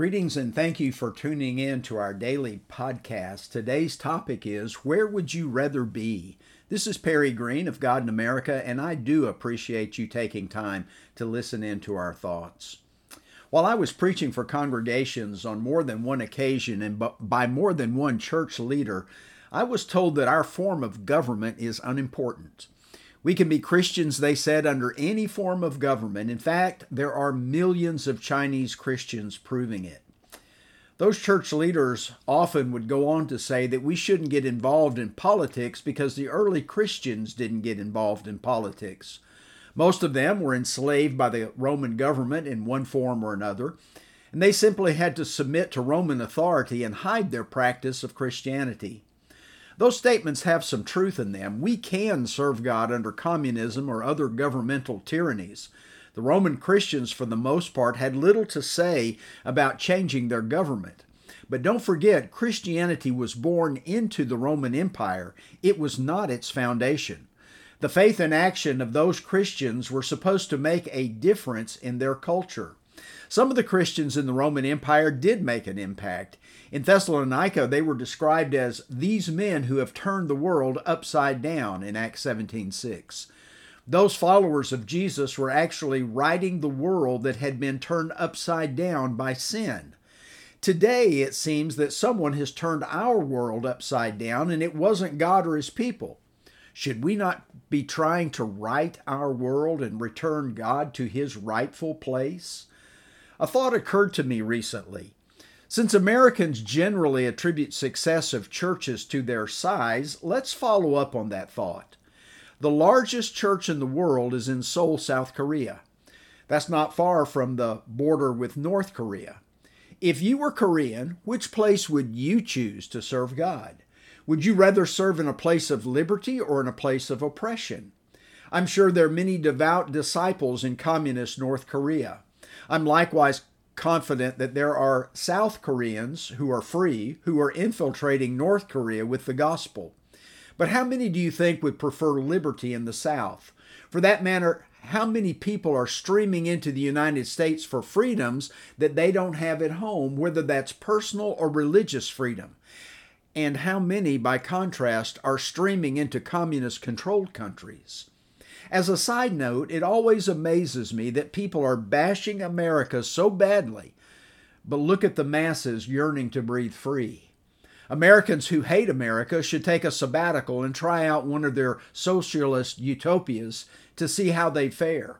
Greetings and thank you for tuning in to our daily podcast. Today's topic is Where Would You Rather Be? This is Perry Green of God in America, and I do appreciate you taking time to listen in to our thoughts. While I was preaching for congregations on more than one occasion and by more than one church leader, I was told that our form of government is unimportant. We can be Christians, they said, under any form of government. In fact, there are millions of Chinese Christians proving it. Those church leaders often would go on to say that we shouldn't get involved in politics because the early Christians didn't get involved in politics. Most of them were enslaved by the Roman government in one form or another, and they simply had to submit to Roman authority and hide their practice of Christianity. Those statements have some truth in them. We can serve God under communism or other governmental tyrannies. The Roman Christians, for the most part, had little to say about changing their government. But don't forget, Christianity was born into the Roman Empire, it was not its foundation. The faith and action of those Christians were supposed to make a difference in their culture. Some of the Christians in the Roman Empire did make an impact. In Thessalonica, they were described as these men who have turned the world upside down in Acts 17:6. Those followers of Jesus were actually righting the world that had been turned upside down by sin. Today, it seems that someone has turned our world upside down, and it wasn't God or His people. Should we not be trying to right our world and return God to His rightful place? A thought occurred to me recently. Since Americans generally attribute success of churches to their size, let's follow up on that thought. The largest church in the world is in Seoul, South Korea. That's not far from the border with North Korea. If you were Korean, which place would you choose to serve God? Would you rather serve in a place of liberty or in a place of oppression? I'm sure there are many devout disciples in communist North Korea. I'm likewise confident that there are South Koreans who are free who are infiltrating North Korea with the gospel. But how many do you think would prefer liberty in the South? For that matter, how many people are streaming into the United States for freedoms that they don't have at home, whether that's personal or religious freedom? And how many, by contrast, are streaming into communist controlled countries? As a side note, it always amazes me that people are bashing America so badly, but look at the masses yearning to breathe free. Americans who hate America should take a sabbatical and try out one of their socialist utopias to see how they fare.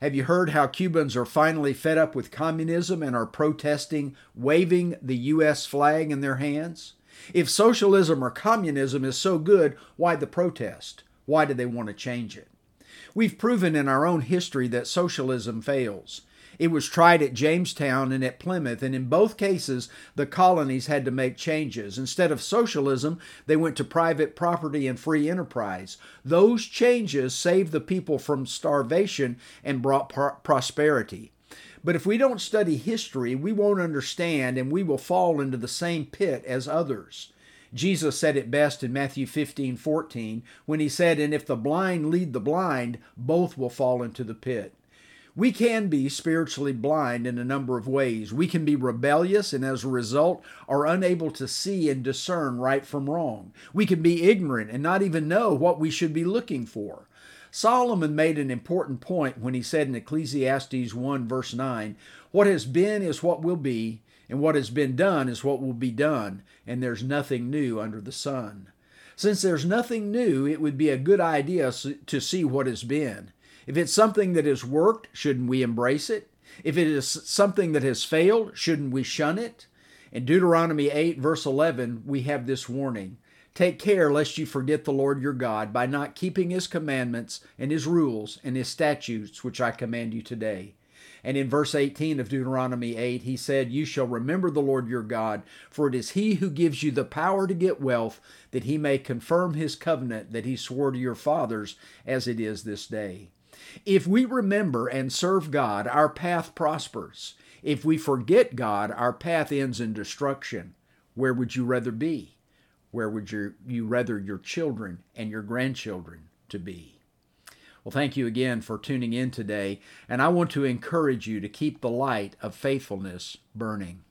Have you heard how Cubans are finally fed up with communism and are protesting, waving the U.S. flag in their hands? If socialism or communism is so good, why the protest? Why do they want to change it? We've proven in our own history that socialism fails. It was tried at Jamestown and at Plymouth, and in both cases, the colonies had to make changes. Instead of socialism, they went to private property and free enterprise. Those changes saved the people from starvation and brought prosperity. But if we don't study history, we won't understand and we will fall into the same pit as others. Jesus said it best in Matthew 15 14 when he said, And if the blind lead the blind, both will fall into the pit. We can be spiritually blind in a number of ways. We can be rebellious and as a result are unable to see and discern right from wrong. We can be ignorant and not even know what we should be looking for. Solomon made an important point when he said in Ecclesiastes 1 verse 9, What has been is what will be, and what has been done is what will be done, and there's nothing new under the sun. Since there's nothing new, it would be a good idea to see what has been. If it's something that has worked, shouldn't we embrace it? If it is something that has failed, shouldn't we shun it? In Deuteronomy 8, verse 11, we have this warning Take care lest you forget the Lord your God by not keeping his commandments and his rules and his statutes, which I command you today. And in verse 18 of Deuteronomy 8, he said, You shall remember the Lord your God, for it is he who gives you the power to get wealth, that he may confirm his covenant that he swore to your fathers, as it is this day. If we remember and serve God, our path prospers. If we forget God, our path ends in destruction. Where would you rather be? Where would you, you rather your children and your grandchildren to be? Well, thank you again for tuning in today, and I want to encourage you to keep the light of faithfulness burning.